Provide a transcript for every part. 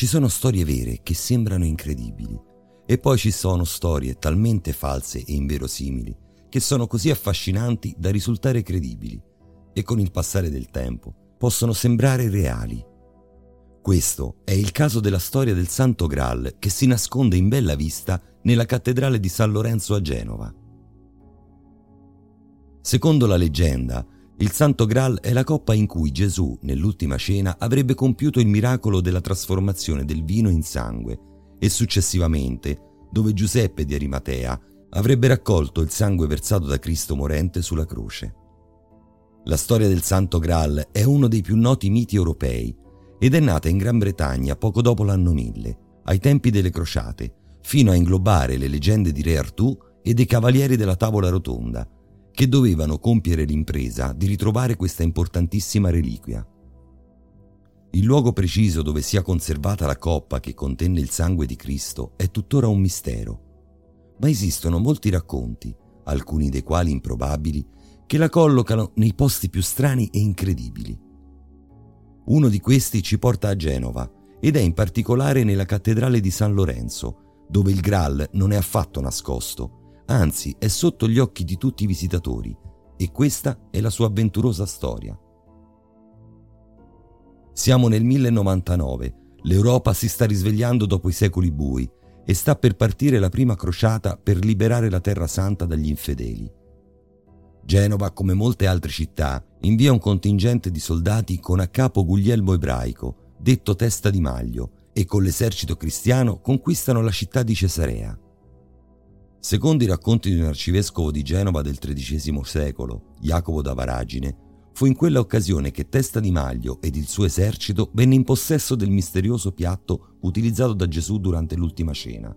Ci sono storie vere che sembrano incredibili e poi ci sono storie talmente false e inverosimili che sono così affascinanti da risultare credibili e con il passare del tempo possono sembrare reali. Questo è il caso della storia del Santo Graal che si nasconde in bella vista nella cattedrale di San Lorenzo a Genova. Secondo la leggenda, il Santo Graal è la coppa in cui Gesù, nell'ultima cena, avrebbe compiuto il miracolo della trasformazione del vino in sangue e successivamente, dove Giuseppe di Arimatea avrebbe raccolto il sangue versato da Cristo morente sulla croce. La storia del Santo Graal è uno dei più noti miti europei ed è nata in Gran Bretagna poco dopo l'anno 1000, ai tempi delle crociate, fino a inglobare le leggende di Re Artù e dei Cavalieri della Tavola Rotonda, che dovevano compiere l'impresa di ritrovare questa importantissima reliquia. Il luogo preciso dove sia conservata la coppa che contenne il sangue di Cristo è tuttora un mistero, ma esistono molti racconti, alcuni dei quali improbabili, che la collocano nei posti più strani e incredibili. Uno di questi ci porta a Genova ed è in particolare nella cattedrale di San Lorenzo, dove il Graal non è affatto nascosto, anzi è sotto gli occhi di tutti i visitatori e questa è la sua avventurosa storia. Siamo nel 1099, l'Europa si sta risvegliando dopo i secoli bui e sta per partire la prima crociata per liberare la Terra Santa dagli infedeli. Genova, come molte altre città, invia un contingente di soldati con a capo Guglielmo Ebraico, detto Testa di Maglio, e con l'esercito cristiano conquistano la città di Cesarea. Secondo i racconti di un arcivescovo di Genova del XIII secolo, Jacopo da Varagine, fu in quella occasione che Testa di Maglio ed il suo esercito venne in possesso del misterioso piatto utilizzato da Gesù durante l'ultima cena.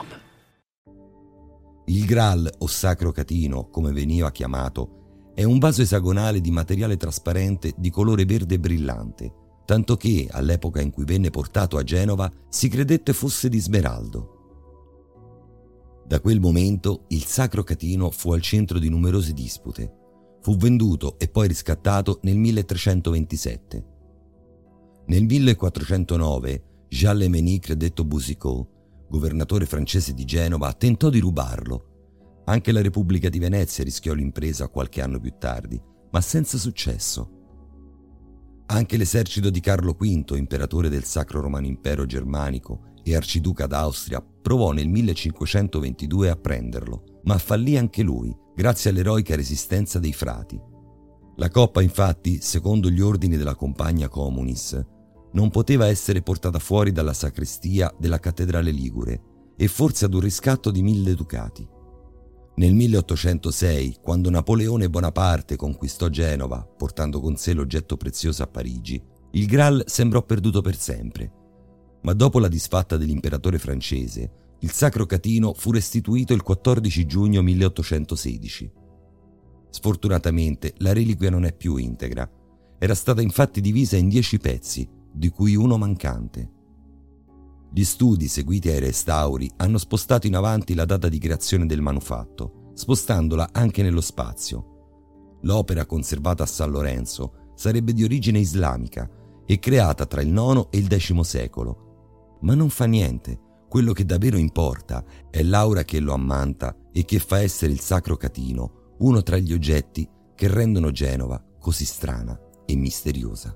Il Graal, o Sacro Catino, come veniva chiamato, è un vaso esagonale di materiale trasparente di colore verde brillante, tanto che, all'epoca in cui venne portato a Genova, si credette fosse di smeraldo. Da quel momento il Sacro Catino fu al centro di numerose dispute. Fu venduto e poi riscattato nel 1327. Nel 1409 Jean Lemenicre, detto Boussicot, governatore francese di Genova, tentò di rubarlo. Anche la Repubblica di Venezia rischiò l'impresa qualche anno più tardi, ma senza successo. Anche l'esercito di Carlo V, imperatore del Sacro Romano Impero Germanico e arciduca d'Austria, provò nel 1522 a prenderlo, ma fallì anche lui, grazie all'eroica resistenza dei frati. La coppa, infatti, secondo gli ordini della Compagna Comunis, non poteva essere portata fuori dalla sacrestia della cattedrale ligure e forse ad un riscatto di mille ducati. Nel 1806, quando Napoleone Bonaparte conquistò Genova, portando con sé l'oggetto prezioso a Parigi, il Graal sembrò perduto per sempre. Ma dopo la disfatta dell'imperatore francese, il Sacro Catino fu restituito il 14 giugno 1816. Sfortunatamente la reliquia non è più integra. Era stata infatti divisa in dieci pezzi di cui uno mancante. Gli studi seguiti ai restauri hanno spostato in avanti la data di creazione del manufatto, spostandola anche nello spazio. L'opera conservata a San Lorenzo sarebbe di origine islamica e creata tra il IX e il X secolo. Ma non fa niente, quello che davvero importa è l'aura che lo ammanta e che fa essere il Sacro Catino uno tra gli oggetti che rendono Genova così strana e misteriosa.